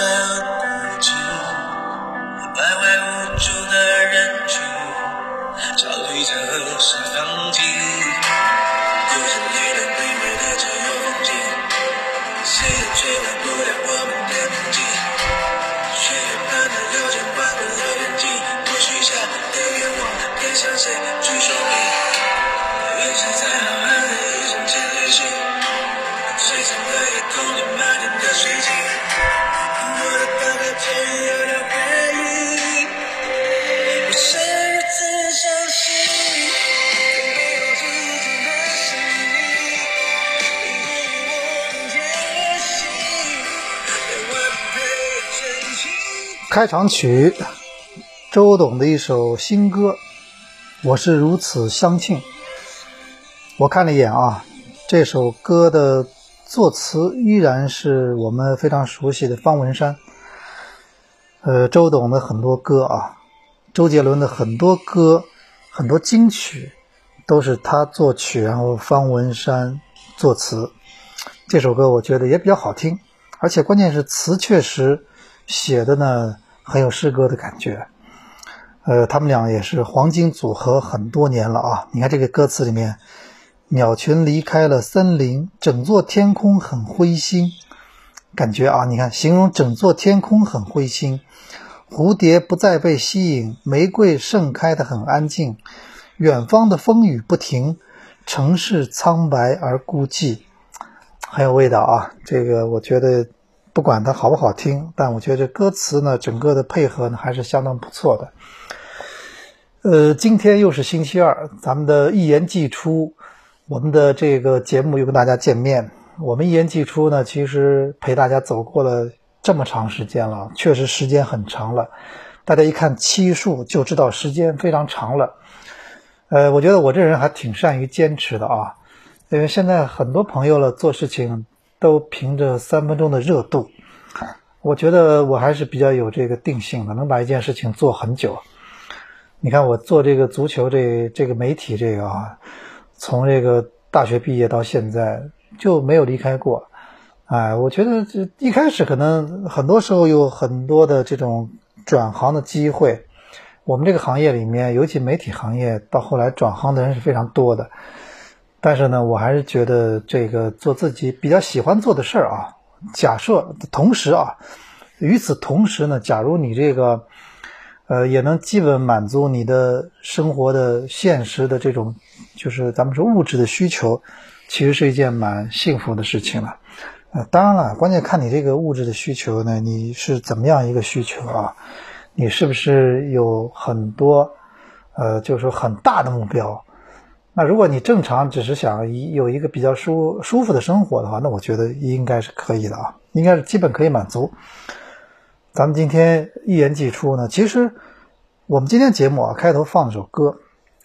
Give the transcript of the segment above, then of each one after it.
世开场曲，周董的一首新歌《我是如此相信》。我看了一眼啊，这首歌的作词依然是我们非常熟悉的方文山。呃，周董的很多歌啊，周杰伦的很多歌，很多金曲都是他作曲，然后方文山作词。这首歌我觉得也比较好听，而且关键是词确实写的呢很有诗歌的感觉。呃，他们俩也是黄金组合很多年了啊。你看这个歌词里面，鸟群离开了森林，整座天空很灰心，感觉啊，你看形容整座天空很灰心，蝴蝶不再被吸引，玫瑰盛开的很安静，远方的风雨不停，城市苍白而孤寂，很有味道啊。这个我觉得不管它好不好听，但我觉得歌词呢，整个的配合呢还是相当不错的。呃，今天又是星期二，咱们的一言既出，我们的这个节目又跟大家见面。我们一言既出呢，其实陪大家走过了这么长时间了，确实时间很长了。大家一看期数就知道时间非常长了。呃，我觉得我这人还挺善于坚持的啊，因为现在很多朋友了做事情都凭着三分钟的热度，我觉得我还是比较有这个定性的，能把一件事情做很久。你看我做这个足球这这个媒体这个啊，从这个大学毕业到现在就没有离开过。哎，我觉得这一开始可能很多时候有很多的这种转行的机会。我们这个行业里面，尤其媒体行业，到后来转行的人是非常多的。但是呢，我还是觉得这个做自己比较喜欢做的事儿啊。假设同时啊，与此同时呢，假如你这个。呃，也能基本满足你的生活的现实的这种，就是咱们说物质的需求，其实是一件蛮幸福的事情了。呃，当然了，关键看你这个物质的需求呢，你是怎么样一个需求啊？你是不是有很多，呃，就是说很大的目标？那如果你正常只是想一有一个比较舒舒服的生活的话，那我觉得应该是可以的啊，应该是基本可以满足。咱们今天一言既出呢，其实我们今天节目啊开头放了首歌，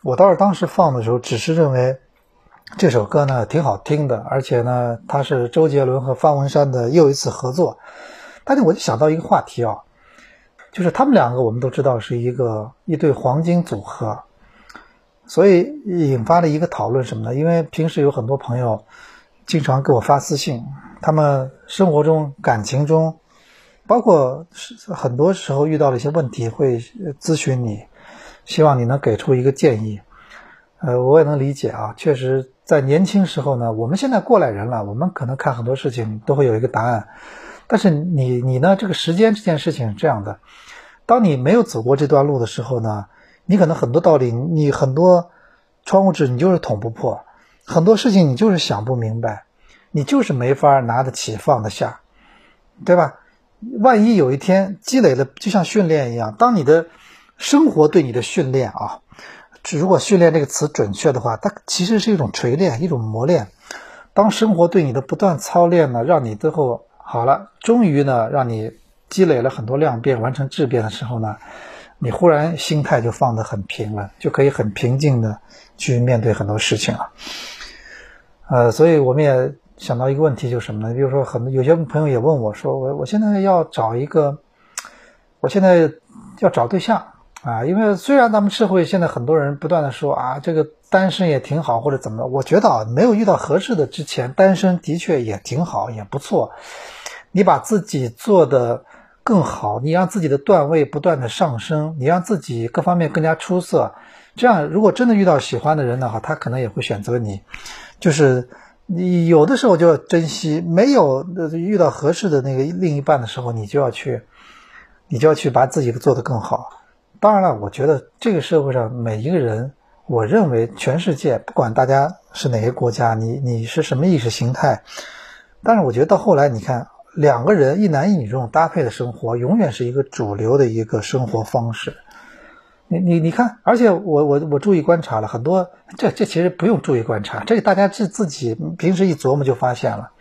我倒是当时放的时候只是认为这首歌呢挺好听的，而且呢它是周杰伦和方文山的又一次合作，但是我就想到一个话题啊，就是他们两个我们都知道是一个一对黄金组合，所以引发了一个讨论什么呢？因为平时有很多朋友经常给我发私信，他们生活中感情中。包括很多时候遇到了一些问题，会咨询你，希望你能给出一个建议。呃，我也能理解啊，确实在年轻时候呢，我们现在过来人了，我们可能看很多事情都会有一个答案。但是你你呢，这个时间这件事情是这样的，当你没有走过这段路的时候呢，你可能很多道理，你很多窗户纸你就是捅不破，很多事情你就是想不明白，你就是没法拿得起放得下，对吧？万一有一天积累了，就像训练一样，当你的生活对你的训练啊，如果“训练”这个词准确的话，它其实是一种锤炼，一种磨练。当生活对你的不断操练呢，让你最后好了，终于呢，让你积累了很多量变，完成质变的时候呢，你忽然心态就放得很平了，就可以很平静的去面对很多事情了。呃，所以我们也。想到一个问题就是什么呢？比如说，很有些朋友也问我说：“我我现在要找一个，我现在要找对象啊，因为虽然咱们社会现在很多人不断的说啊，这个单身也挺好或者怎么，我觉得啊，没有遇到合适的之前，单身的确也挺好，也不错。你把自己做的更好，你让自己的段位不断的上升，你让自己各方面更加出色，这样如果真的遇到喜欢的人的话，他可能也会选择你。就是你有的时候就要珍惜，没有遇到合适的那个另一半的时候，你就要去，你就要去把自己做得更好。当然了，我觉得这个社会上每一个人，我认为全世界不管大家是哪个国家，你你是什么意识形态，但是我觉得到后来，你看两个人一男一女这种搭配的生活，永远是一个主流的一个生活方式。你你你看，而且我我我注意观察了很多，这这其实不用注意观察，这大家自自己平时一琢磨就发现了。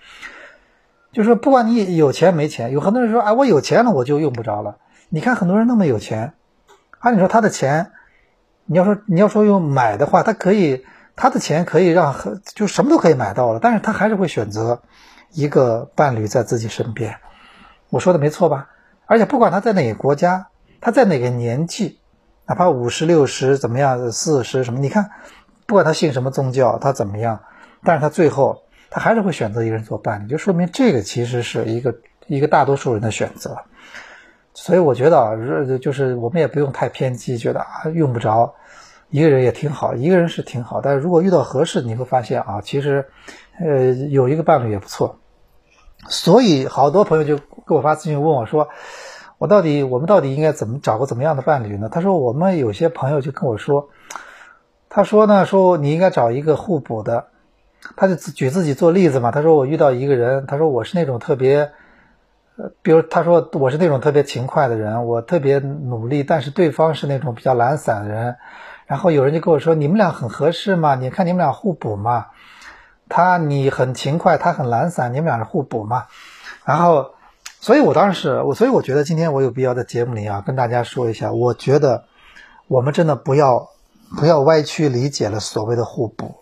就是说，不管你有钱没钱，有很多人说，哎，我有钱了我就用不着了。你看很多人那么有钱。按理说他的钱，你要说你要说用买的话，他可以，他的钱可以让就什么都可以买到了，但是他还是会选择一个伴侣在自己身边。我说的没错吧？而且不管他在哪个国家，他在哪个年纪，哪怕五十六十怎么样，四十什么，你看，不管他信什么宗教，他怎么样，但是他最后他还是会选择一个人做伴侣，就说明这个其实是一个一个大多数人的选择。所以我觉得啊，就是我们也不用太偏激，觉得啊用不着一个人也挺好，一个人是挺好。但是如果遇到合适，你会发现啊，其实呃有一个伴侣也不错。所以好多朋友就给我发私信问我说，我到底我们到底应该怎么找个怎么样的伴侣呢？他说我们有些朋友就跟我说，他说呢说你应该找一个互补的，他就举自己做例子嘛。他说我遇到一个人，他说我是那种特别。呃，比如他说我是那种特别勤快的人，我特别努力，但是对方是那种比较懒散的人，然后有人就跟我说，你们俩很合适嘛？你看你们俩互补嘛？他你很勤快，他很懒散，你们俩是互补嘛？然后，所以我当时我所以我觉得今天我有必要在节目里啊跟大家说一下，我觉得我们真的不要不要歪曲理解了所谓的互补。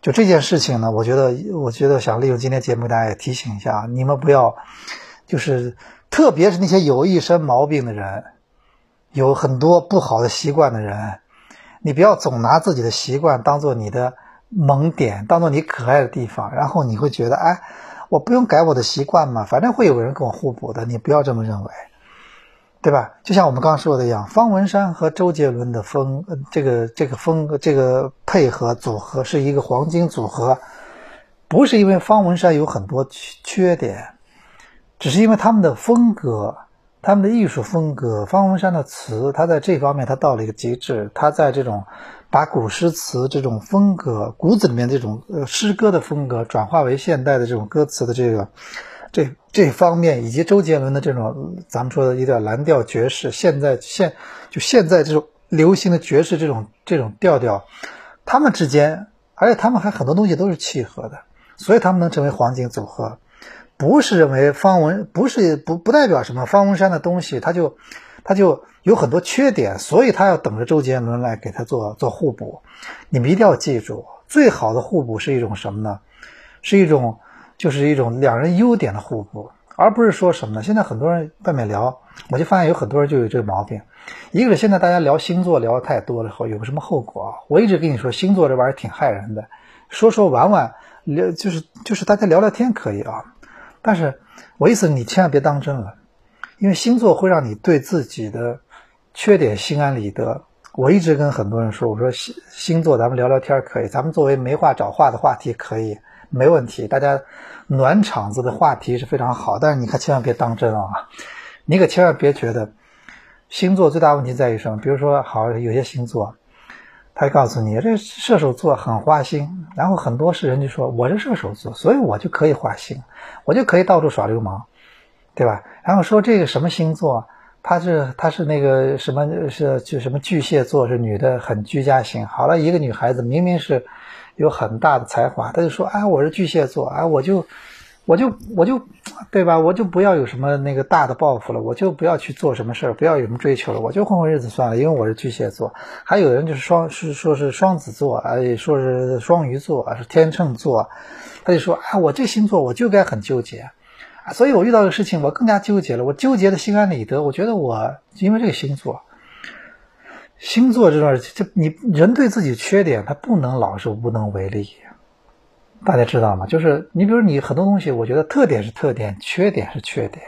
就这件事情呢，我觉得，我觉得想利用今天节目，大家也提醒一下，你们不要，就是特别是那些有一身毛病的人，有很多不好的习惯的人，你不要总拿自己的习惯当做你的萌点，当做你可爱的地方，然后你会觉得，哎，我不用改我的习惯嘛，反正会有人跟我互补的，你不要这么认为。对吧？就像我们刚刚说的一样，方文山和周杰伦的风，这个这个风，这个配合组合是一个黄金组合，不是因为方文山有很多缺缺点，只是因为他们的风格，他们的艺术风格。方文山的词，他在这方面他到了一个极致，他在这种把古诗词这种风格，骨子里面这种呃诗歌的风格，转化为现代的这种歌词的这个。这这方面以及周杰伦的这种咱们说的一点蓝调爵士，现在现就现在这种流行的爵士这种这种调调，他们之间，而且他们还很多东西都是契合的，所以他们能成为黄金组合。不是认为方文不是不不代表什么方文山的东西，他就他就有很多缺点，所以他要等着周杰伦来给他做做互补。你们一定要记住，最好的互补是一种什么呢？是一种。就是一种两人优点的互补，而不是说什么呢？现在很多人外面聊，我就发现有很多人就有这个毛病。一个是现在大家聊星座聊的太多了后，有个什么后果啊？我一直跟你说，星座这玩意儿挺害人的。说说玩玩，聊就是就是大家聊聊天可以啊，但是我意思你千万别当真了，因为星座会让你对自己的缺点心安理得。我一直跟很多人说，我说星星座咱们聊聊天可以，咱们作为没话找话的话题可以。没问题，大家暖场子的话题是非常好，但是你可千万别当真啊！你可千万别觉得星座最大问题在于什么？比如说，好有些星座，他告诉你这射手座很花心，然后很多是人就说我是射手座，所以我就可以花心，我就可以到处耍流氓，对吧？然后说这个什么星座，他是他是那个什么是就什么巨蟹座是女的很居家型。好了，一个女孩子明明是。有很大的才华，他就说：“哎，我是巨蟹座，哎，我就，我就，我就，对吧？我就不要有什么那个大的抱负了，我就不要去做什么事儿，不要有什么追求了，我就混混日子算了。因为我是巨蟹座。还有人就是双是说是双子座，哎，说是双鱼座，是天秤座，他就说：哎，我这星座我就该很纠结，所以我遇到的事情我更加纠结了，我纠结的心安理得。我觉得我因为这个星座，星座这段，这你人对自己缺点，他不能老是无能为力。大家知道吗？就是你比如你很多东西，我觉得特点是特点，缺点是缺点，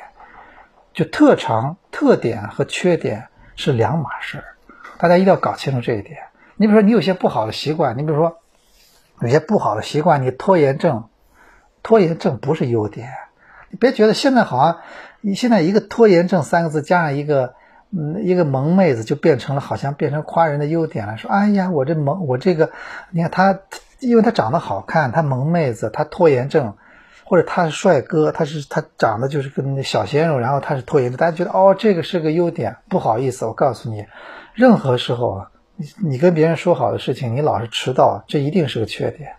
就特长、特点和缺点是两码事儿。大家一定要搞清楚这一点。你比如说，你有些不好的习惯，你比如说有些不好的习惯，你拖延症，拖延症不是优点。你别觉得现在好像你现在一个拖延症三个字加上一个嗯一个萌妹子，就变成了好像变成夸人的优点了。说哎呀，我这萌我这个，你看他。因为他长得好看，他萌妹子，他拖延症，或者他是帅哥，他是他长得就是跟小鲜肉，然后他是拖延症，大家觉得哦，这个是个优点。不好意思，我告诉你，任何时候啊，你你跟别人说好的事情，你老是迟到，这一定是个缺点，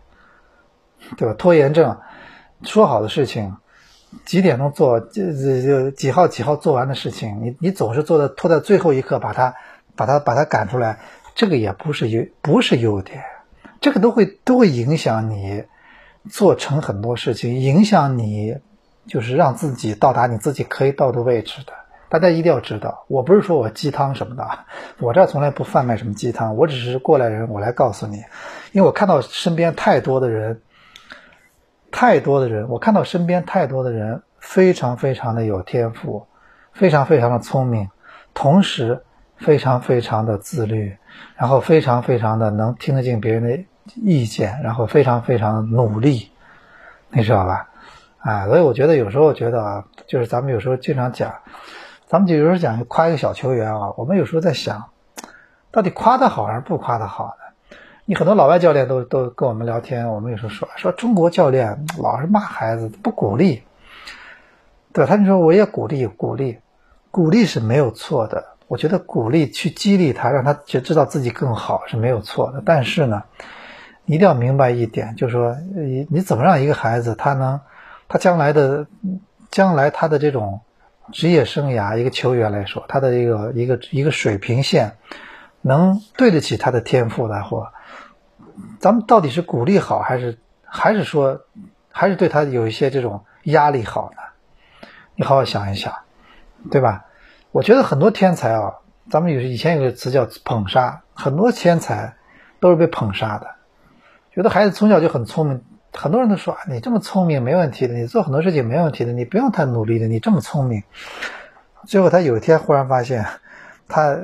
对吧？拖延症，说好的事情，几点钟做，这这这几号几号做完的事情，你你总是做的拖在最后一刻，把它把它把它赶出来，这个也不是优不是优点。这个都会都会影响你做成很多事情，影响你就是让自己到达你自己可以到的位置的。大家一定要知道，我不是说我鸡汤什么的，我这从来不贩卖什么鸡汤，我只是过来人，我来告诉你，因为我看到身边太多的人，太多的人，我看到身边太多的人非常非常的有天赋，非常非常的聪明，同时。非常非常的自律，然后非常非常的能听得进别人的意见，然后非常非常努力，你知道吧？啊，所以我觉得有时候觉得啊，就是咱们有时候经常讲，咱们就有时候讲夸一个小球员啊，我们有时候在想，到底夸他好还是不夸他好呢？你很多老外教练都都跟我们聊天，我们有时候说说中国教练老是骂孩子，不鼓励，对？他就说我也鼓励鼓励，鼓励是没有错的。我觉得鼓励去激励他，让他就知道自己更好是没有错的。但是呢，你一定要明白一点，就是说，你你怎么让一个孩子他能，他将来的将来他的这种职业生涯，一个球员来说，他的一个一个一个水平线能对得起他的天赋的或，咱们到底是鼓励好，还是还是说还是对他有一些这种压力好呢？你好好想一想，对吧？我觉得很多天才啊，咱们有以前有个词叫捧杀，很多天才都是被捧杀的。觉得孩子从小就很聪明，很多人都说啊你这么聪明没问题的，你做很多事情没问题的，你不用太努力的，你这么聪明。最后他有一天忽然发现，他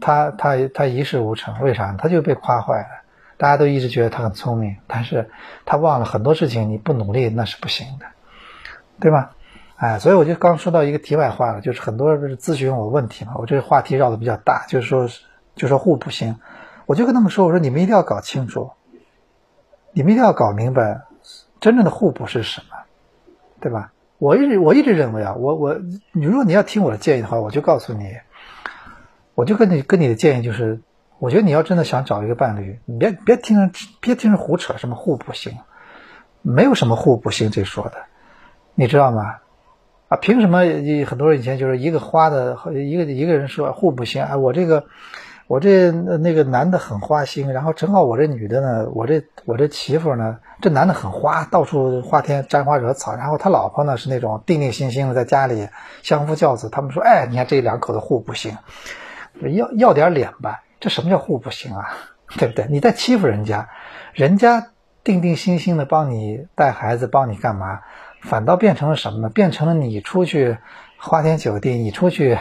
他他他一事无成，为啥？他就被夸坏了。大家都一直觉得他很聪明，但是他忘了很多事情，你不努力那是不行的，对吧？哎，所以我就刚说到一个题外话了，就是很多人不是咨询我问题嘛，我这个话题绕的比较大，就是说，就说互补性，我就跟他们说，我说你们一定要搞清楚，你们一定要搞明白，真正的互补是什么，对吧？我一直我一直认为啊，我我你如果你要听我的建议的话，我就告诉你，我就跟你跟你的建议就是，我觉得你要真的想找一个伴侣，你别别听人别听人胡扯什么互补型，没有什么互补型这说的，你知道吗？啊，凭什么？很多人以前就是一个花的，一个一个人说互补型。哎，我这个，我这那个男的很花心，然后正好我这女的呢，我这我这媳妇呢，这男的很花，到处花天沾花惹草，然后他老婆呢是那种定定心心的在家里相夫教子。他们说，哎，你看这两口子互补型，要要点脸吧？这什么叫互不行啊？对不对？你在欺负人家，人家定定心心的帮你带孩子，帮你干嘛？反倒变成了什么呢？变成了你出去花天酒地，你出去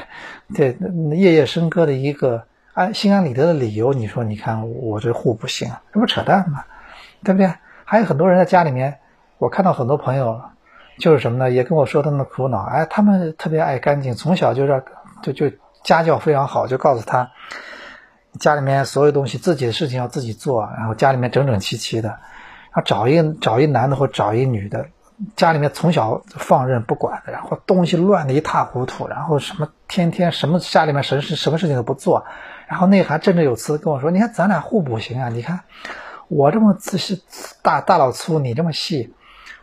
这夜夜笙歌的一个安心安理得的理由。你说，你看我这互不行，这不扯淡吗？对不对？还有很多人在家里面，我看到很多朋友就是什么呢？也跟我说他们的苦恼。哎，他们特别爱干净，从小就是就就家教非常好，就告诉他家里面所有东西自己的事情要自己做，然后家里面整整齐齐的。然后找一找一男的或找一女的。家里面从小放任不管的，然后东西乱的一塌糊涂，然后什么天天什么家里面什么事什么事情都不做，然后那还振振有词跟我说：“你看咱俩互补型啊，你看我这么自细大大老粗，你这么细，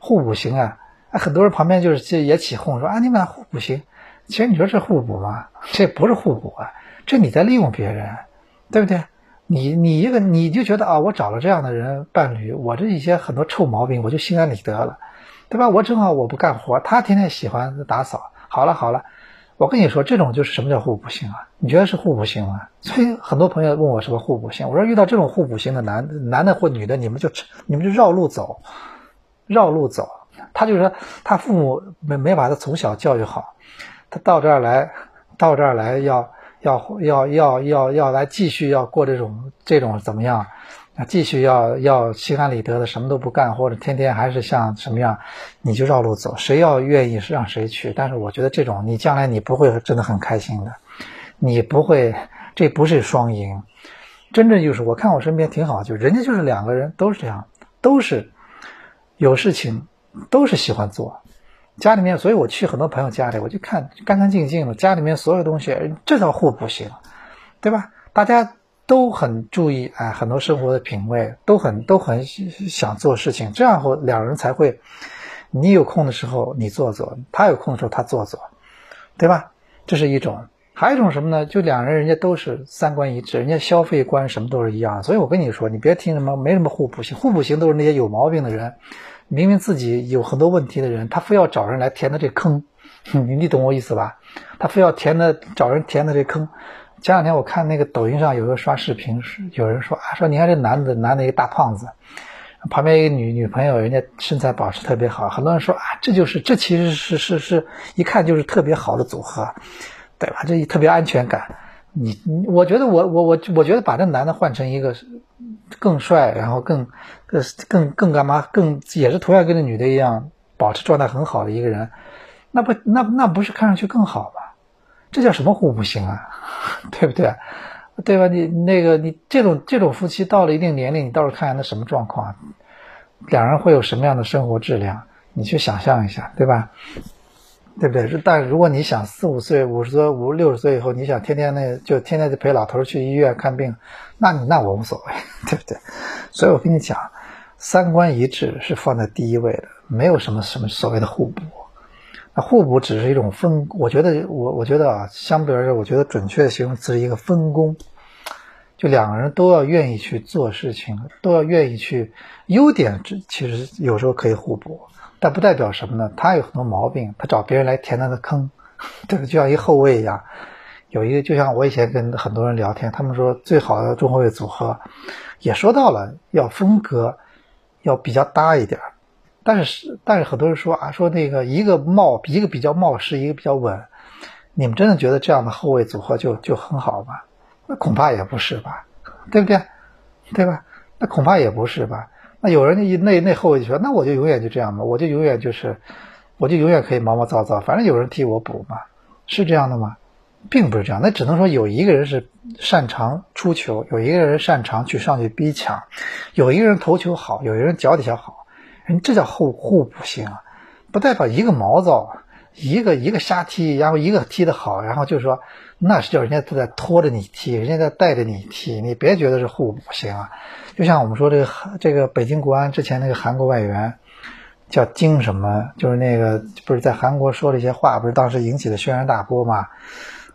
互补型啊。”很多人旁边就是也起哄说：“啊，你们俩互补型。”其实你说这互补吗？这不是互补啊，这你在利用别人，对不对？你你一个你就觉得啊，我找了这样的人伴侣，我这一些很多臭毛病我就心安理得了。对吧？我正好我不干活，他天天喜欢打扫。好了好了，我跟你说，这种就是什么叫互补型啊？你觉得是互补型吗？所以很多朋友问我什么互补型，我说遇到这种互补型的男男的或女的，你们就你们就绕路走，绕路走。他就说，他父母没没把他从小教育好，他到这儿来，到这儿来要要要要要要来继续要过这种这种怎么样？啊，继续要要心安理得的什么都不干，或者天天还是像什么样，你就绕路走。谁要愿意是让谁去，但是我觉得这种你将来你不会真的很开心的，你不会，这不是双赢。真正就是我看我身边挺好，就人家就是两个人都是这样，都是有事情都是喜欢做，家里面，所以我去很多朋友家里，我就看干干净净的，家里面所有东西，这叫互补型，对吧？大家。都很注意哎，很多生活的品味都很都很想做事情，这样后两人才会，你有空的时候你做做，他有空的时候他做做，对吧？这是一种，还有一种什么呢？就两人人家都是三观一致，人家消费观什么都是一样，所以我跟你说，你别听什么没什么互补型，互补型都是那些有毛病的人，明明自己有很多问题的人，他非要找人来填的这坑，你你懂我意思吧？他非要填的找人填的这坑。前两天我看那个抖音上有个刷视频，有人说啊，说你看这男的，男的一个大胖子，旁边一个女女朋友，人家身材保持特别好，很多人说啊，这就是这其实是是是一看就是特别好的组合，对吧？这特别安全感。你你，我觉得我我我我觉得把这男的换成一个更帅，然后更更更更干嘛，更也是同样跟那女的一样保持状态很好的一个人，那不那那不是看上去更好吗？这叫什么互补型啊？对不对？对吧？你那个你这种这种夫妻到了一定年龄，你到时候看看那什么状况，两人会有什么样的生活质量？你去想象一下，对吧？对不对？但如果你想四五岁、五十岁、五六十岁以后，你想天天那就天天就陪老头去医院看病，那你那我无所谓，对不对？所以我跟你讲，三观一致是放在第一位的，没有什么什么所谓的互补。那互补只是一种分，我觉得我我觉得啊，相对而言，我觉得准确的形容词是一个分工，就两个人都要愿意去做事情，都要愿意去，优点其实有时候可以互补，但不代表什么呢？他有很多毛病，他找别人来填他的坑，这个就像一后卫一样，有一个就像我以前跟很多人聊天，他们说最好的中后卫组合，也说到了要风格要比较搭一点。但是，但是很多人说啊，说那个一个冒一个比较冒失，一个比较稳，你们真的觉得这样的后卫组合就就很好吗？那恐怕也不是吧，对不对？对吧？那恐怕也不是吧？那有人一那那后卫就说，那我就永远就这样吧，我就永远就是，我就永远可以毛毛躁躁，反正有人替我补嘛，是这样的吗？并不是这样，那只能说有一个人是擅长出球，有一个人擅长去上去逼抢，有一个人头球好，有一个人脚底下好。人这叫互互补性啊，不代表一个毛躁，一个一个瞎踢，然后一个踢得好，然后就说那是叫人家都在拖着你踢，人家在带着你踢，你别觉得是互补性啊。就像我们说这个这个北京国安之前那个韩国外援叫金什么，就是那个不是在韩国说了一些话，不是当时引起了轩然大波嘛，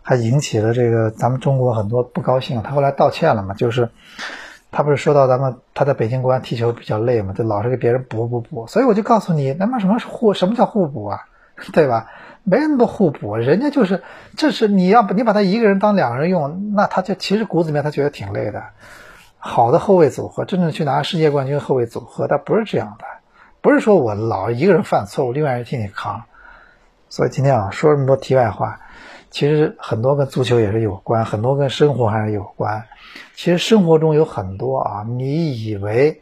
还引起了这个咱们中国很多不高兴，他后来道歉了嘛，就是。他不是说到咱们他在北京国安踢球比较累嘛，就老是给别人补补补，所以我就告诉你，那么什么是互什么叫互补啊，对吧？没那么多互补，人家就是这是你要你把他一个人当两个人用，那他就其实骨子里面他觉得挺累的。好的后卫组合，真正去拿世界冠军后卫组合，他不是这样的，不是说我老一个人犯错误，另外人替你扛。所以今天啊，说这么多题外话。其实很多跟足球也是有关，很多跟生活还是有关。其实生活中有很多啊，你以为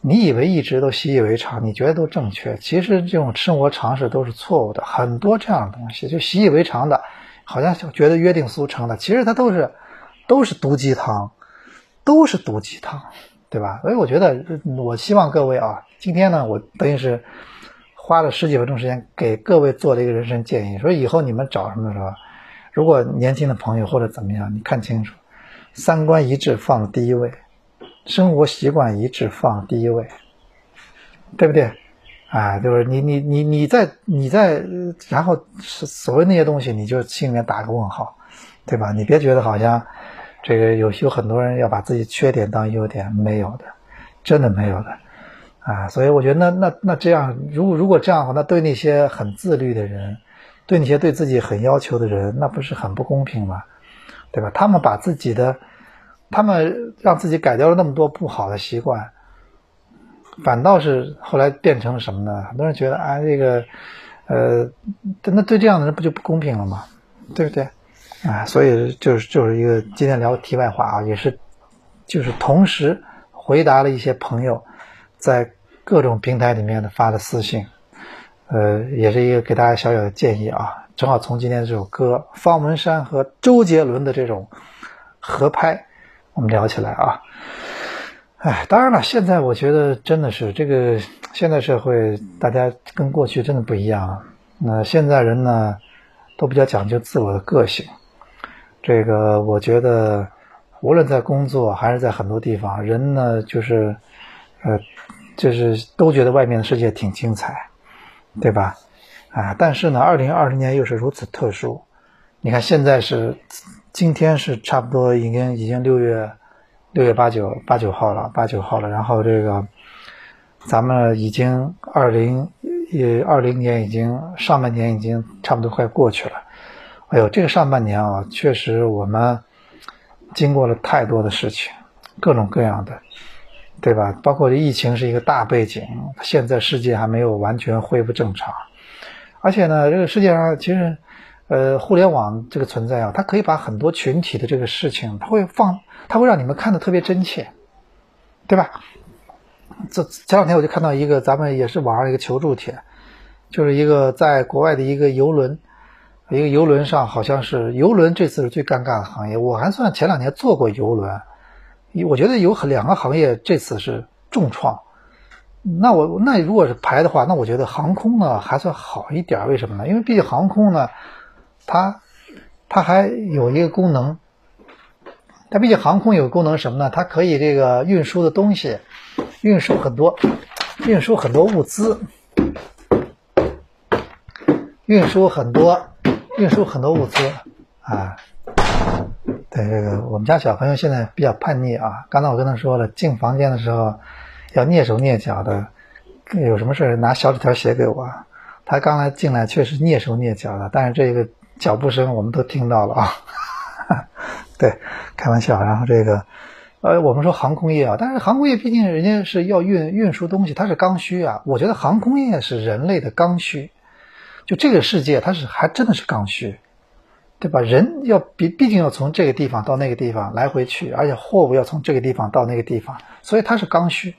你以为一直都习以为常，你觉得都正确，其实这种生活常识都是错误的。很多这样的东西就习以为常的，好像就觉得约定俗成的，其实它都是都是毒鸡汤，都是毒鸡汤，对吧？所以我觉得，我希望各位啊，今天呢，我等于是。花了十几分钟时间给各位做了一个人生建议，说以后你们找什么的时候，如果年轻的朋友或者怎么样，你看清楚，三观一致放第一位，生活习惯一致放第一位，对不对？啊，就是你你你你在你在，然后所谓那些东西，你就心里面打个问号，对吧？你别觉得好像这个有有很多人要把自己缺点当优点，没有的，真的没有的。啊，所以我觉得那那那这样，如果如果这样的话，那对那些很自律的人，对那些对自己很要求的人，那不是很不公平吗？对吧？他们把自己的，他们让自己改掉了那么多不好的习惯，反倒是后来变成了什么呢？很多人觉得啊，这个，呃，那对这样的人不就不公平了吗？对不对？啊，所以就是就是一个今天聊题外话啊，也是，就是同时回答了一些朋友在各种平台里面的发的私信，呃，也是一个给大家小小的建议啊。正好从今天这首歌方文山和周杰伦的这种合拍，我们聊起来啊。哎，当然了，现在我觉得真的是这个现代社会，大家跟过去真的不一样。那现在人呢，都比较讲究自我的个性。这个我觉得，无论在工作还是在很多地方，人呢就是，呃，就是都觉得外面的世界挺精彩，对吧？啊，但是呢，二零二零年又是如此特殊。你看，现在是今天是差不多已经已经六月六月八九八九号了，八九号了。然后这个咱们已经二零也二零年已经上半年已经差不多快过去了。哎呦，这个上半年啊，确实我们经过了太多的事情，各种各样的，对吧？包括这疫情是一个大背景，现在世界还没有完全恢复正常，而且呢，这个世界上其实，呃，互联网这个存在啊，它可以把很多群体的这个事情，它会放，它会让你们看的特别真切，对吧？这前两天我就看到一个，咱们也是网上一个求助帖，就是一个在国外的一个游轮。一个游轮上好像是游轮，这次是最尴尬的行业。我还算前两年做过游轮，我觉得有很两个行业这次是重创。那我那如果是排的话，那我觉得航空呢还算好一点。为什么呢？因为毕竟航空呢，它它还有一个功能，它毕竟航空有个功能什么呢？它可以这个运输的东西，运输很多，运输很多物资，运输很多。运输很多物资啊，对这个我们家小朋友现在比较叛逆啊。刚才我跟他说了，进房间的时候要蹑手蹑脚的，有什么事拿小纸条写给我。他刚才进来确实蹑手蹑脚的，但是这个脚步声我们都听到了啊。对，开玩笑。然后这个呃，我们说航空业啊，但是航空业毕竟人家是要运运输东西，它是刚需啊。我觉得航空业是人类的刚需。就这个世界，它是还真的是刚需，对吧？人要毕毕竟要从这个地方到那个地方来回去，而且货物要从这个地方到那个地方，所以它是刚需。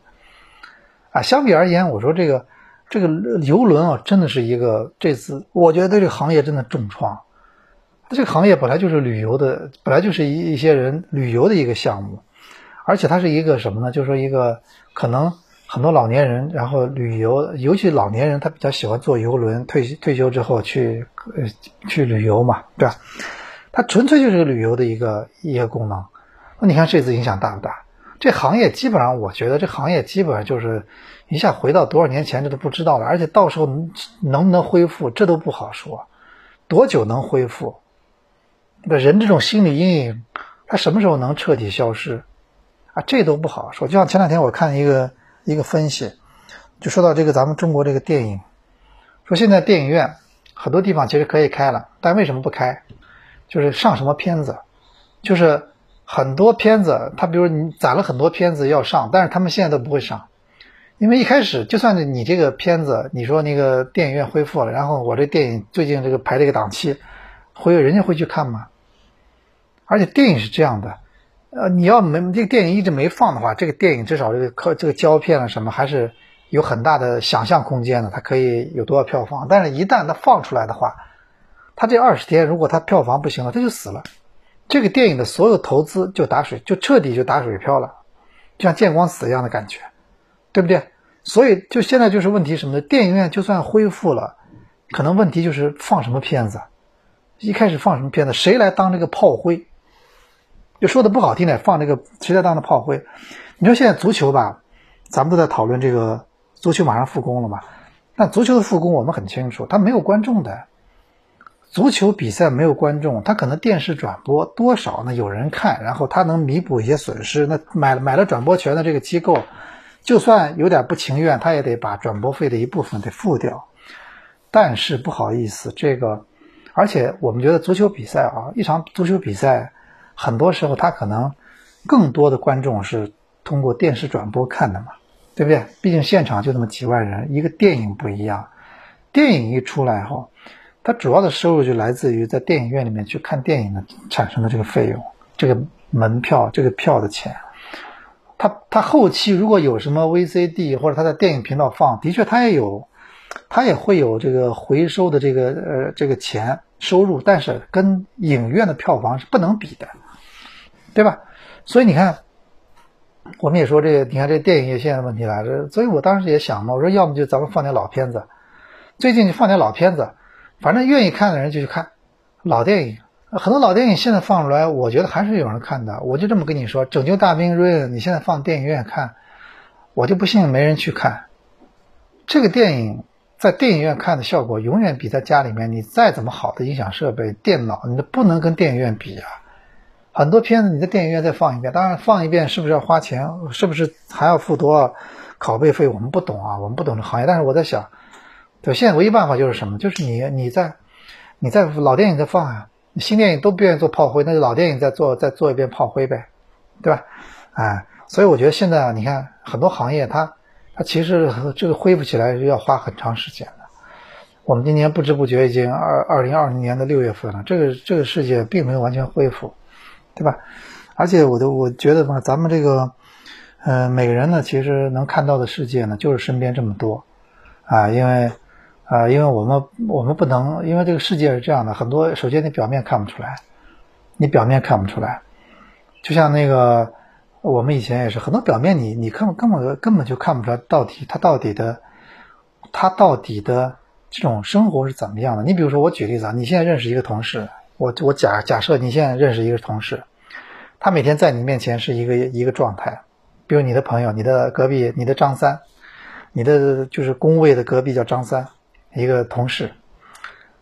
啊，相比而言，我说这个这个游轮啊，真的是一个这次我觉得这个行业真的重创。这个行业本来就是旅游的，本来就是一一些人旅游的一个项目，而且它是一个什么呢？就是说一个可能。很多老年人，然后旅游，尤其老年人，他比较喜欢坐游轮。退退休之后去呃去旅游嘛，对吧？它纯粹就是个旅游的一个一个功能。那你看这次影响大不大？这行业基本上，我觉得这行业基本上就是一下回到多少年前，这都不知道了。而且到时候能不能恢复，这都不好说。多久能恢复？人这种心理阴影，他什么时候能彻底消失？啊，这都不好说。就像前两天我看一个。一个分析，就说到这个咱们中国这个电影，说现在电影院很多地方其实可以开了，但为什么不开？就是上什么片子，就是很多片子，他比如你攒了很多片子要上，但是他们现在都不会上，因为一开始就算是你这个片子，你说那个电影院恢复了，然后我这电影最近这个排这个档期，会有人家会去看吗？而且电影是这样的。呃，你要没这个电影一直没放的话，这个电影至少这个靠这个胶片啊什么还是有很大的想象空间的，它可以有多少票房。但是，一旦它放出来的话，它这二十天如果它票房不行了，它就死了。这个电影的所有投资就打水，就彻底就打水漂了，就像见光死一样的感觉，对不对？所以，就现在就是问题什么呢？电影院就算恢复了，可能问题就是放什么片子，一开始放什么片子，谁来当这个炮灰？就说的不好听点，放这个谁在当的炮灰？你说现在足球吧，咱们都在讨论这个足球马上复工了嘛？但足球的复工我们很清楚，它没有观众的。足球比赛没有观众，它可能电视转播多少呢？有人看，然后它能弥补一些损失。那买买了转播权的这个机构，就算有点不情愿，他也得把转播费的一部分得付掉。但是不好意思，这个而且我们觉得足球比赛啊，一场足球比赛，很多时候他可能更多的观众是通过电视转播看的嘛，对不对？毕竟现场就那么几万人，一个电影不一样，电影一出来后，它主要的收入就来自于在电影院里面去看电影的产生的这个费用，这个门票这个票的钱。他他后期如果有什么 VCD 或者他在电影频道放，的确他也有，他也会有这个回收的这个呃这个钱收入，但是跟影院的票房是不能比的，对吧？所以你看，我们也说这个，你看这电影业现在的问题来了，所以我当时也想嘛，我说要么就咱们放点老片子，最近就放点老片子，反正愿意看的人就去看老电影。很多老电影现在放出来，我觉得还是有人看的。我就这么跟你说，《拯救大兵瑞恩》，你现在放电影院看，我就不信没人去看。这个电影在电影院看的效果，永远比在家里面你再怎么好的音响设备、电脑，你都不能跟电影院比啊。很多片子你在电影院再放一遍，当然放一遍是不是要花钱？是不是还要付多少拷贝费？我们不懂啊，我们不懂这行业。但是我在想，对，现在唯一办法就是什么？就是你你在你在老电影在放啊。新电影都不愿意做炮灰，那就老电影再做再做一遍炮灰呗，对吧？哎，所以我觉得现在啊，你看很多行业它它其实这个恢复起来是要花很长时间的。我们今年不知不觉已经二二零二零年的六月份了，这个这个世界并没有完全恢复，对吧？而且我都我觉得吧，咱们这个嗯每个人呢，其实能看到的世界呢，就是身边这么多啊，因为。啊，因为我们我们不能，因为这个世界是这样的，很多首先你表面看不出来，你表面看不出来，就像那个我们以前也是，很多表面你你根本根本根本就看不出来到底他到底的他到底的这种生活是怎么样的。你比如说我举例子啊，你现在认识一个同事，我我假假设你现在认识一个同事，他每天在你面前是一个一个状态，比如你的朋友，你的隔壁，你的张三，你的就是工位的隔壁叫张三。一个同事，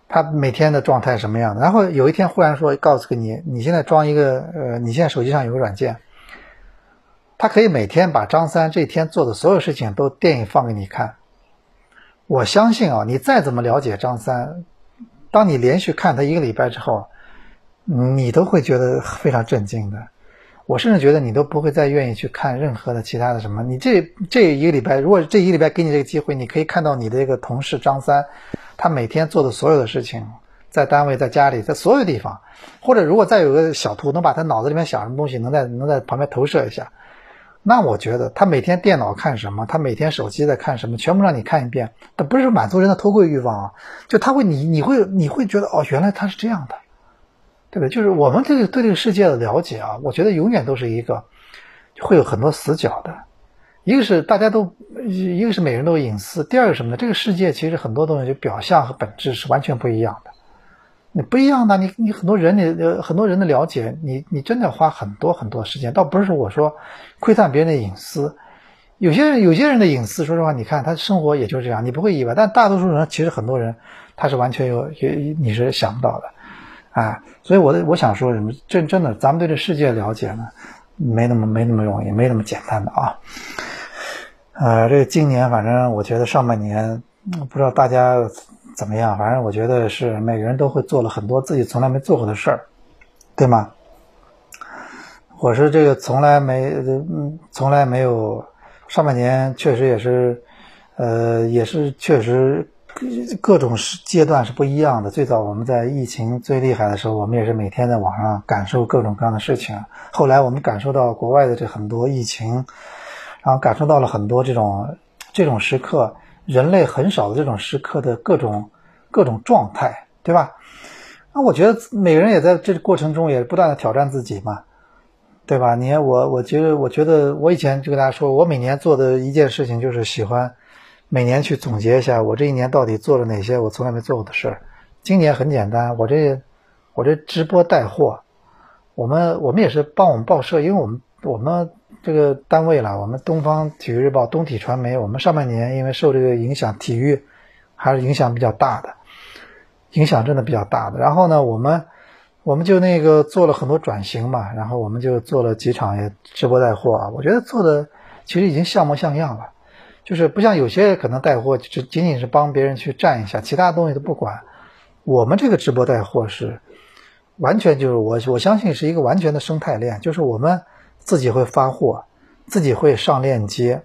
他每天的状态什么样的？然后有一天忽然说，告诉你，你现在装一个，呃，你现在手机上有个软件，他可以每天把张三这一天做的所有事情都电影放给你看。我相信啊，你再怎么了解张三，当你连续看他一个礼拜之后，你都会觉得非常震惊的。我甚至觉得你都不会再愿意去看任何的其他的什么。你这这一个礼拜，如果这一个礼拜给你这个机会，你可以看到你的这个同事张三，他每天做的所有的事情，在单位、在家里、在所有地方，或者如果再有个小图，能把他脑子里面想什么东西，能在能在旁边投射一下，那我觉得他每天电脑看什么，他每天手机在看什么，全部让你看一遍，他不是满足人的偷窥欲望啊，就他会你你会你会觉得哦，原来他是这样的。对不对？就是我们这个对这个世界的了解啊，我觉得永远都是一个会有很多死角的。一个是大家都，一个是每人都有隐私，第二个什么呢？这个世界其实很多东西就表象和本质是完全不一样的。你不一样的，你你很多人你呃很多人的了解，你你真的花很多很多时间。倒不是我说窥探别人的隐私，有些人有些人的隐私，说实话，你看他生活也就这样，你不会意外。但大多数人其实很多人他是完全有有你是想不到的。啊，所以我的我想说什么，真真的，咱们对这世界了解呢，没那么没那么容易，没那么简单的啊。呃，这个今年反正我觉得上半年，不知道大家怎么样，反正我觉得是每个人都会做了很多自己从来没做过的事儿，对吗？我是这个从来没，嗯，从来没有，上半年确实也是，呃，也是确实。各种阶段是不一样的。最早我们在疫情最厉害的时候，我们也是每天在网上感受各种各样的事情。后来我们感受到国外的这很多疫情，然后感受到了很多这种这种时刻，人类很少的这种时刻的各种各种状态，对吧？那我觉得每个人也在这过程中也不断的挑战自己嘛，对吧？你看我，我觉得，我觉得我以前就跟大家说，我每年做的一件事情就是喜欢。每年去总结一下，我这一年到底做了哪些我从来没做过的事儿。今年很简单，我这我这直播带货，我们我们也是帮我们报社，因为我们我们这个单位了，我们东方体育日报、东体传媒，我们上半年因为受这个影响，体育还是影响比较大的，影响真的比较大的。然后呢，我们我们就那个做了很多转型嘛，然后我们就做了几场也直播带货啊，我觉得做的其实已经像模像样了。就是不像有些可能带货，就仅仅是帮别人去站一下，其他东西都不管。我们这个直播带货是完全就是我我相信是一个完全的生态链，就是我们自己会发货，自己会上链接，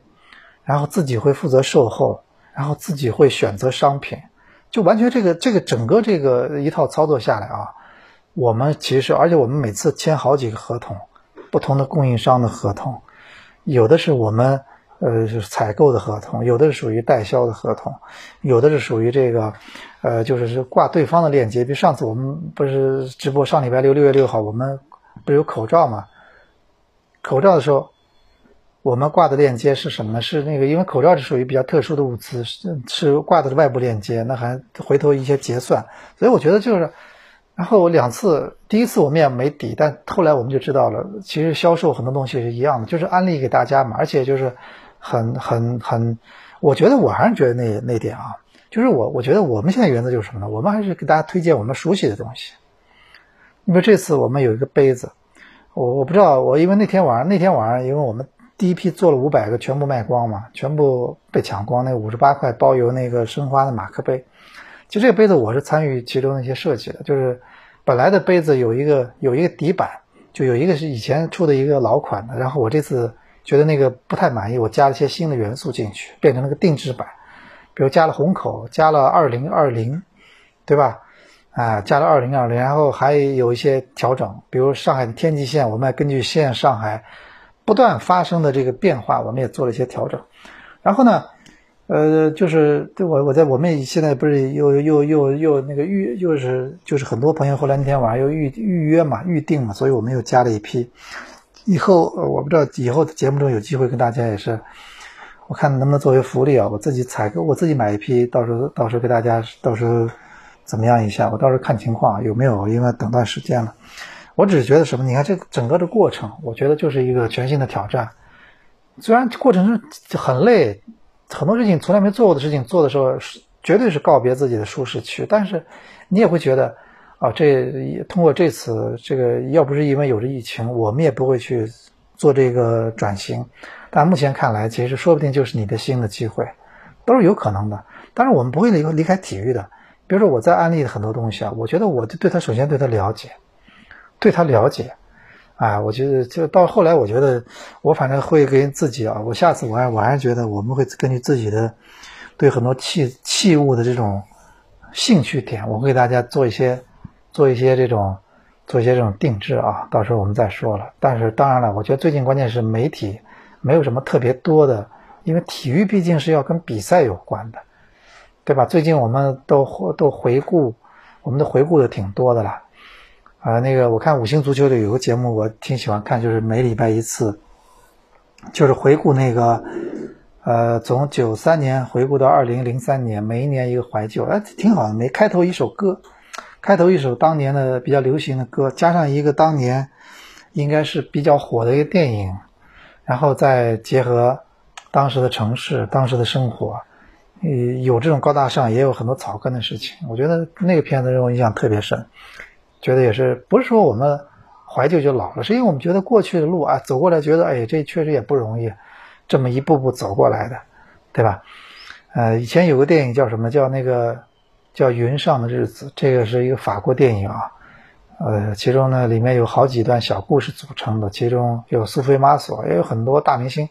然后自己会负责售后，然后自己会选择商品，就完全这个这个整个这个一套操作下来啊，我们其实而且我们每次签好几个合同，不同的供应商的合同，有的是我们。呃，采购的合同，有的是属于代销的合同，有的是属于这个，呃，就是是挂对方的链接。比如上次我们不是直播上礼拜六六月六号，我们不是有口罩嘛？口罩的时候，我们挂的链接是什么呢？是那个，因为口罩是属于比较特殊的物资，是是挂的外部链接，那还回头一些结算。所以我觉得就是，然后两次，第一次我们也没底，但后来我们就知道了，其实销售很多东西是一样的，就是安利给大家嘛，而且就是。很很很，我觉得我还是觉得那那点啊，就是我我觉得我们现在原则就是什么呢？我们还是给大家推荐我们熟悉的东西。因为这次我们有一个杯子，我我不知道，我因为那天晚上那天晚上，因为我们第一批做了五百个，全部卖光嘛，全部被抢光。那五十八块包邮那个申花的马克杯，其实这个杯子我是参与其中的一些设计的，就是本来的杯子有一个有一个底板，就有一个是以前出的一个老款的，然后我这次。觉得那个不太满意，我加了些新的元素进去，变成了个定制版，比如加了红口，加了二零二零，对吧？啊，加了二零二零，然后还有一些调整，比如上海的天际线，我们根据现上海不断发生的这个变化，我们也做了一些调整。然后呢，呃，就是对我我在我们现在不是又又又又那个预又是就是很多朋友后来那天晚上又预预约嘛预定嘛，所以我们又加了一批。以后，我不知道以后的节目中有机会跟大家也是，我看能不能作为福利啊，我自己采购，我自己买一批，到时候到时候给大家到时候怎么样一下，我到时候看情况有没有，因为等段时间了。我只是觉得什么，你看这整个的过程，我觉得就是一个全新的挑战。虽然过程是很累，很多事情从来没做过的事情做的时候绝对是告别自己的舒适区，但是你也会觉得。啊，这通过这次这个，要不是因为有着疫情，我们也不会去做这个转型。但目前看来，其实说不定就是你的新的机会，都是有可能的。但是，我们不会离离开体育的。比如说，我在安利的很多东西啊，我觉得我对他首先对他了解，对他了解，啊，我觉得就到后来，我觉得我反正会跟自己啊，我下次我还我还是觉得我们会根据自己的对很多器器物的这种兴趣点，我会给大家做一些。做一些这种，做一些这种定制啊，到时候我们再说了。但是当然了，我觉得最近关键是媒体没有什么特别多的，因为体育毕竟是要跟比赛有关的，对吧？最近我们都都回顾，我们都回顾的挺多的了。啊，那个我看五星足球里有个节目，我挺喜欢看，就是每礼拜一次，就是回顾那个，呃，从九三年回顾到二零零三年，每一年一个怀旧，哎，挺好的。每开头一首歌。开头一首当年的比较流行的歌，加上一个当年应该是比较火的一个电影，然后再结合当时的城市、当时的生活，有这种高大上，也有很多草根的事情。我觉得那个片子让我印象特别深，觉得也是不是说我们怀旧就老了，是因为我们觉得过去的路啊走过来，觉得哎，这确实也不容易，这么一步步走过来的，对吧？呃，以前有个电影叫什么叫那个。叫《云上的日子》，这个是一个法国电影啊，呃，其中呢里面有好几段小故事组成的，其中有苏菲玛索，也有很多大明星。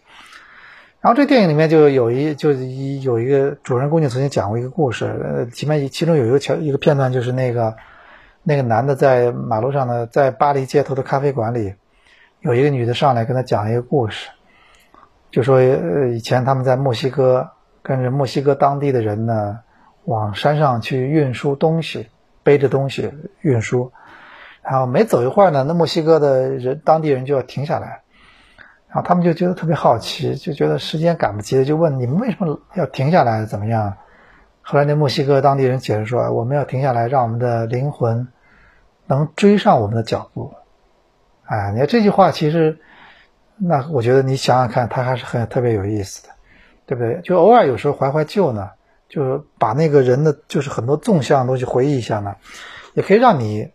然后这电影里面就有一就一有一个主人公就曾经讲过一个故事，呃，前面其中有一个桥一个片段就是那个那个男的在马路上呢，在巴黎街头的咖啡馆里，有一个女的上来跟他讲一个故事，就说呃以前他们在墨西哥跟着墨西哥当地的人呢。往山上去运输东西，背着东西运输，然后没走一会儿呢，那墨西哥的人当地人就要停下来，然后他们就觉得特别好奇，就觉得时间赶不及，就问你们为什么要停下来，怎么样？后来那墨西哥当地人解释说，我们要停下来，让我们的灵魂能追上我们的脚步。哎，你看这句话，其实那我觉得你想想看，它还是很特别有意思的，对不对？就偶尔有时候怀怀旧呢。就是把那个人的，就是很多纵向的东西回忆一下呢，也可以让你，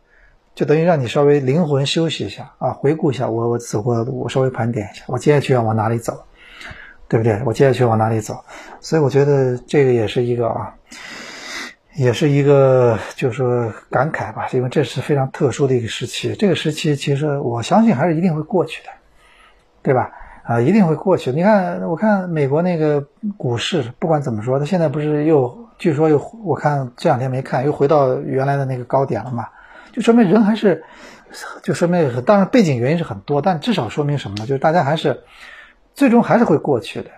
就等于让你稍微灵魂休息一下啊，回顾一下我我走过的路，我稍微盘点一下，我接下去要往哪里走，对不对？我接下去往哪里走？所以我觉得这个也是一个啊，也是一个就是说感慨吧，因为这是非常特殊的一个时期。这个时期其实我相信还是一定会过去的，对吧？啊，一定会过去。你看，我看美国那个股市，不管怎么说，它现在不是又据说又我看这两天没看，又回到原来的那个高点了嘛？就说明人还是，就说明当然背景原因是很多，但至少说明什么呢？就是大家还是最终还是会过去的，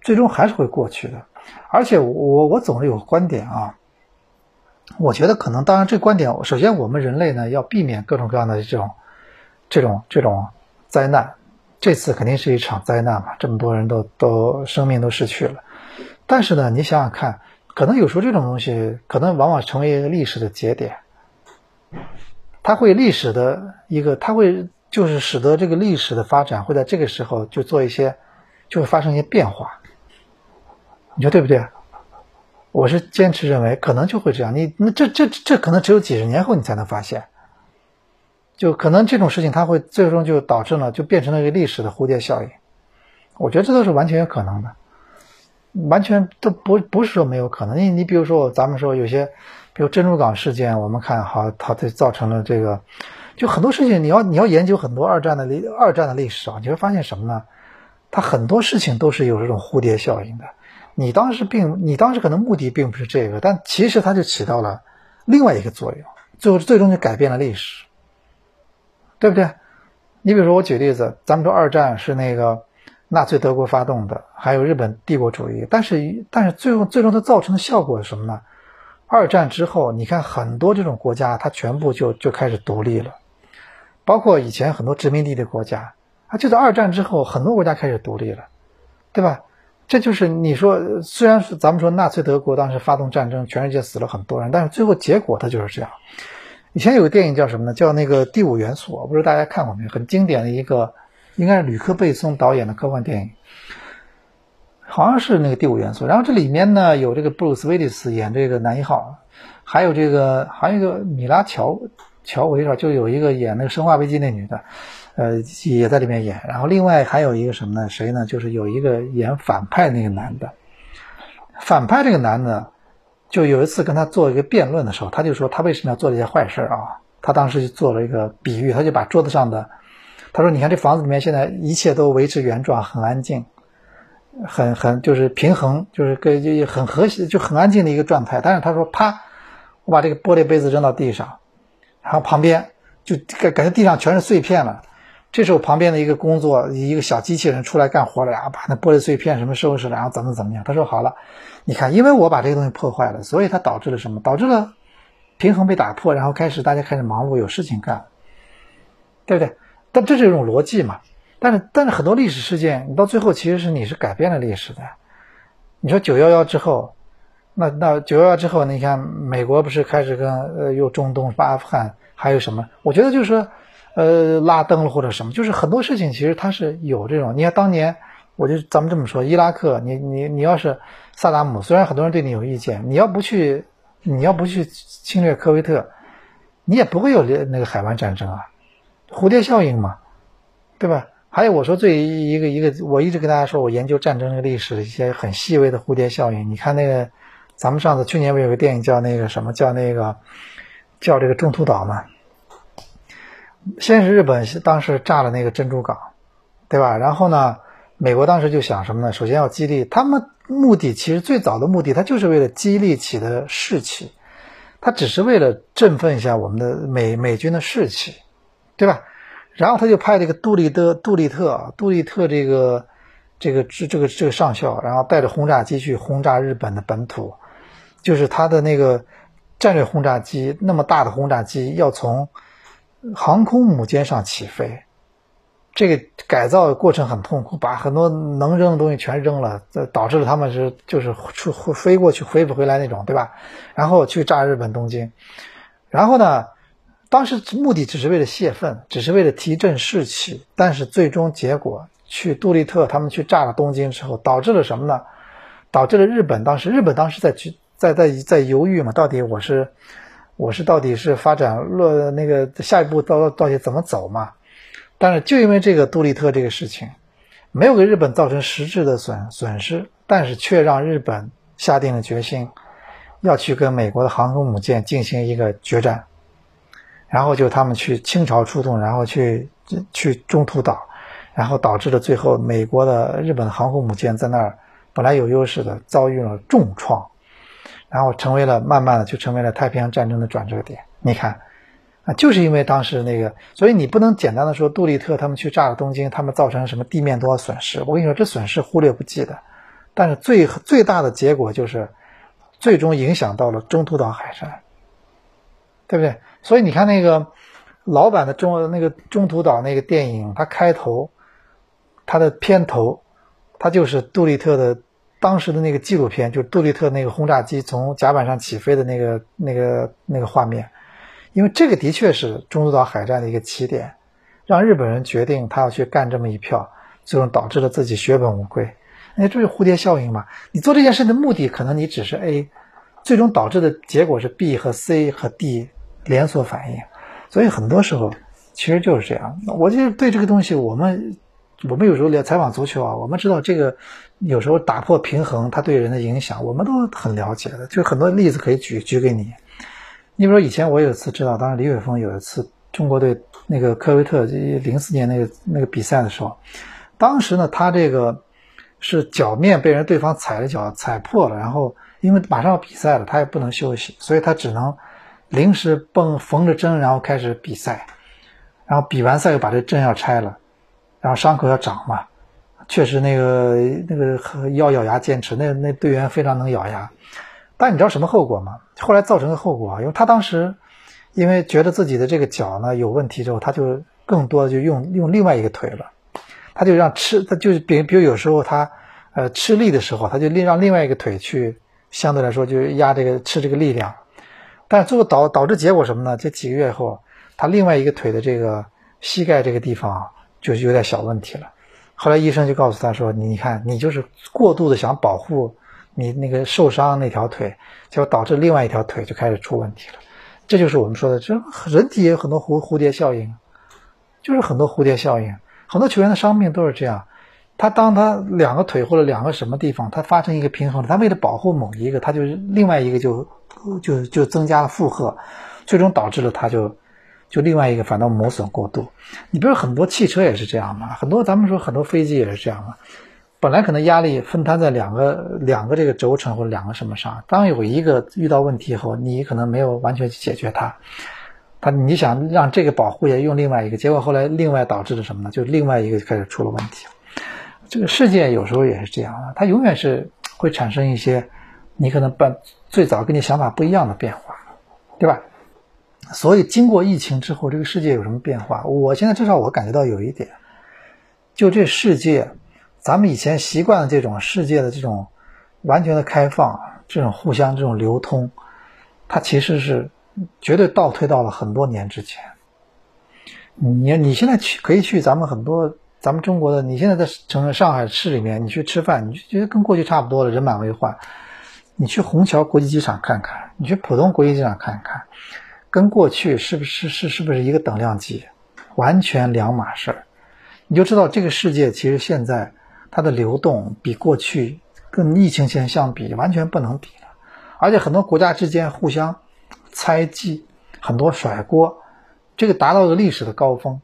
最终还是会过去的。而且我我总是有观点啊，我觉得可能当然这观点，首先我们人类呢要避免各种各样的这种这种这种灾难。这次肯定是一场灾难嘛，这么多人都都生命都失去了。但是呢，你想想看，可能有时候这种东西，可能往往成为一个历史的节点，它会历史的一个，它会就是使得这个历史的发展会在这个时候就做一些，就会发生一些变化。你说对不对？我是坚持认为可能就会这样。你那这这这可能只有几十年后你才能发现。就可能这种事情，它会最终就导致了，就变成了一个历史的蝴蝶效应。我觉得这都是完全有可能的，完全都不不是说没有可能。你你比如说，咱们说有些，比如珍珠港事件，我们看好它就造成了这个，就很多事情，你要你要研究很多二战的历二战的历史啊，你会发现什么呢？它很多事情都是有这种蝴蝶效应的。你当时并你当时可能目的并不是这个，但其实它就起到了另外一个作用，最后最终就改变了历史。对不对？你比如说，我举例子，咱们说二战是那个纳粹德国发动的，还有日本帝国主义，但是但是最后最终它造成的效果是什么呢？二战之后，你看很多这种国家，它全部就就开始独立了，包括以前很多殖民地的国家，啊，就在二战之后，很多国家开始独立了，对吧？这就是你说，虽然是咱们说纳粹德国当时发动战争，全世界死了很多人，但是最后结果它就是这样。以前有个电影叫什么呢？叫那个《第五元素》，我不知道大家看过没有？很经典的一个，应该是吕克·贝松导演的科幻电影，好像是那个《第五元素》。然后这里面呢有这个布鲁斯·威利斯演这个男一号，还有这个还有一个米拉·乔乔维是就有一个演那个《生化危机》那女的，呃，也在里面演。然后另外还有一个什么呢？谁呢？就是有一个演反派那个男的，反派这个男的。就有一次跟他做一个辩论的时候，他就说他为什么要做这些坏事啊？他当时就做了一个比喻，他就把桌子上的，他说：“你看这房子里面现在一切都维持原状，很安静，很很就是平衡，就是跟就很和谐，就很安静的一个状态。但是他说，啪，我把这个玻璃杯子扔到地上，然后旁边就感感觉地上全是碎片了。这时候旁边的一个工作一个小机器人出来干活了，然后把那玻璃碎片什么收拾了，然后怎么怎么样？他说好了。”你看，因为我把这个东西破坏了，所以它导致了什么？导致了平衡被打破，然后开始大家开始忙碌，有事情干，对不对？但这是一种逻辑嘛？但是，但是很多历史事件，你到最后其实是你是改变了历史的。你说九幺幺之后，那那九幺幺之后，你看美国不是开始跟呃又中东、阿富汗还有什么？我觉得就是说，呃，拉登了或者什么，就是很多事情其实它是有这种。你看当年。我就咱们这么说，伊拉克，你你你要是萨达姆，虽然很多人对你有意见，你要不去，你要不去侵略科威特，你也不会有那个海湾战争啊，蝴蝶效应嘛，对吧？还有我说最一个一个，我一直跟大家说，我研究战争这个历史的一些很细微的蝴蝶效应。你看那个，咱们上次去年不有个电影叫那个什么叫那个叫这个中途岛嘛？先是日本当时炸了那个珍珠港，对吧？然后呢？美国当时就想什么呢？首先要激励他们，目的其实最早的目的，他就是为了激励起的士气，他只是为了振奋一下我们的美美军的士气，对吧？然后他就派这个杜立德、杜立特、杜立特这个这个这这个这个上校，然后带着轰炸机去轰炸日本的本土，就是他的那个战略轰炸机，那么大的轰炸机要从航空母舰上起飞。这个改造过程很痛苦，把很多能扔的东西全扔了，这导致了他们是就是出飞过去飞不回来那种，对吧？然后去炸日本东京，然后呢，当时目的只是为了泄愤，只是为了提振士气，但是最终结果去杜立特他们去炸了东京之后，导致了什么呢？导致了日本当时日本当时在去在在在犹豫嘛，到底我是我是到底是发展落那个下一步到到底怎么走嘛？但是就因为这个杜立特这个事情，没有给日本造成实质的损损失，但是却让日本下定了决心，要去跟美国的航空母舰进行一个决战，然后就他们去倾巢出动，然后去去中途岛，然后导致了最后美国的日本航空母舰在那儿本来有优势的遭遇了重创，然后成为了慢慢的就成为了太平洋战争的转折点。你看。啊，就是因为当时那个，所以你不能简单的说杜立特他们去炸了东京，他们造成什么地面多少损失。我跟你说，这损失忽略不计的，但是最最大的结果就是，最终影响到了中途岛海战，对不对？所以你看那个老版的中那个中途岛那个电影，它开头，它的片头，它就是杜立特的当时的那个纪录片，就是杜立特那个轰炸机从甲板上起飞的那个那个那个画面。因为这个的确是中途岛海战的一个起点，让日本人决定他要去干这么一票，最终导致了自己血本无归。那这是蝴蝶效应嘛？你做这件事的目的可能你只是 A，最终导致的结果是 B 和 C 和 D 连锁反应。所以很多时候其实就是这样。我就对这个东西，我们我们有时候采访足球啊，我们知道这个有时候打破平衡，它对人的影响，我们都很了解的。就很多例子可以举举给你。你比如说，以前我有一次知道，当时李玮峰有一次中国队那个科威特零四年那个那个比赛的时候，当时呢，他这个是脚面被人对方踩了脚踩破了，然后因为马上要比赛了，他也不能休息，所以他只能临时绷缝着针，然后开始比赛，然后比完赛又把这针要拆了，然后伤口要长嘛，确实那个那个要咬牙坚持，那那队员非常能咬牙。但你知道什么后果吗？后来造成的后果啊，因为他当时因为觉得自己的这个脚呢有问题之后，他就更多的就用用另外一个腿了，他就让吃，他就是比比如有时候他呃吃力的时候，他就另让另外一个腿去相对来说就压这个吃这个力量，但最后导导致结果什么呢？这几个月以后，他另外一个腿的这个膝盖这个地方就是有点小问题了。后来医生就告诉他说：“你看，你就是过度的想保护。”你那个受伤那条腿，就导致另外一条腿就开始出问题了。这就是我们说的，这人体也有很多蝴蝴蝶效应，就是很多蝴蝶效应。很多球员的伤病都是这样，他当他两个腿或者两个什么地方，他发生一个平衡，他为了保护某一个，他就另外一个就就就增加了负荷，最终导致了它就就另外一个反倒磨损过度。你比如很多汽车也是这样嘛，很多咱们说很多飞机也是这样嘛。本来可能压力分摊在两个两个这个轴承或者两个什么上，当有一个遇到问题以后，你可能没有完全去解决它，它你想让这个保护也用另外一个，结果后来另外导致了什么呢？就另外一个开始出了问题。这个世界有时候也是这样的，它永远是会产生一些你可能本最早跟你想法不一样的变化，对吧？所以经过疫情之后，这个世界有什么变化？我现在至少我感觉到有一点，就这世界。咱们以前习惯了这种世界的这种完全的开放，这种互相这种流通，它其实是绝对倒退到了很多年之前。你你现在去可以去咱们很多咱们中国的，你现在在城市上海市里面，你去吃饭，你就觉得跟过去差不多了，人满为患。你去虹桥国际机场看看，你去浦东国际机场看看，跟过去是不是是是不是一个等量级？完全两码事儿。你就知道这个世界其实现在。它的流动比过去跟疫情前相比完全不能比了，而且很多国家之间互相猜忌，很多甩锅，这个达到了历史的高峰，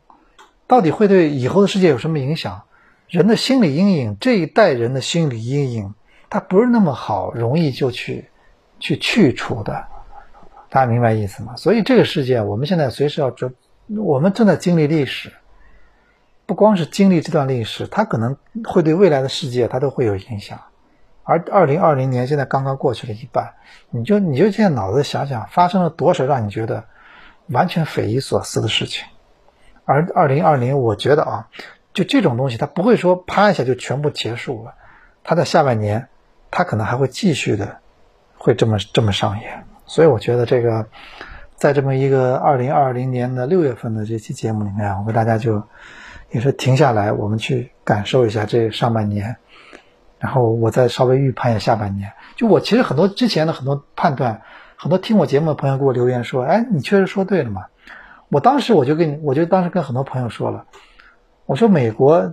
到底会对以后的世界有什么影响？人的心理阴影，这一代人的心理阴影，它不是那么好容易就去去去除的，大家明白意思吗？所以这个世界，我们现在随时要准，我们正在经历历史。不光是经历这段历史，它可能会对未来的世界，它都会有影响。而二零二零年现在刚刚过去了一半，你就你就现在脑子想想，发生了多少让你觉得完全匪夷所思的事情。而二零二零，我觉得啊，就这种东西，它不会说啪一下就全部结束了，它在下半年，它可能还会继续的，会这么这么上演。所以我觉得这个，在这么一个二零二零年的六月份的这期节目里面，我跟大家就。也是停下来，我们去感受一下这上半年，然后我再稍微预判一下下半年。就我其实很多之前的很多判断，很多听我节目的朋友给我留言说：“哎，你确实说对了嘛。”我当时我就跟你，我就当时跟很多朋友说了，我说美国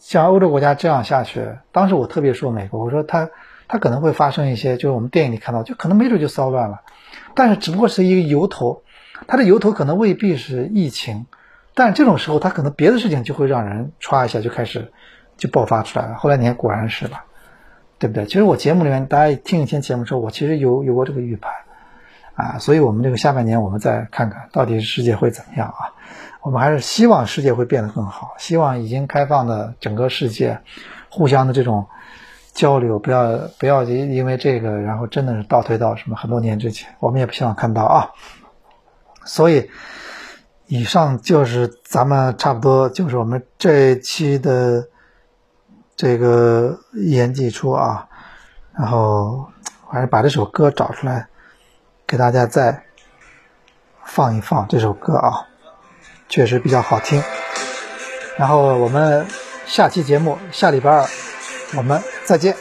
像欧洲国家这样下去，当时我特别说美国，我说他它可能会发生一些，就是我们电影里看到，就可能没准就骚乱了，但是只不过是一个由头，它的由头可能未必是疫情，但这种时候它可能别的事情就会让人歘一下就开始就爆发出来了。后来你看果然是吧，对不对？其实我节目里面大家听以前节目之后，我其实有有过这个预判啊，所以我们这个下半年我们再看看到底世界会怎么样啊。我们还是希望世界会变得更好，希望已经开放的整个世界，互相的这种交流，不要不要因因为这个，然后真的是倒退到什么很多年之前，我们也不希望看到啊。所以，以上就是咱们差不多就是我们这一期的这个一言既出啊，然后还是把这首歌找出来，给大家再放一放这首歌啊。确实比较好听，然后我们下期节目下礼拜二我们再见。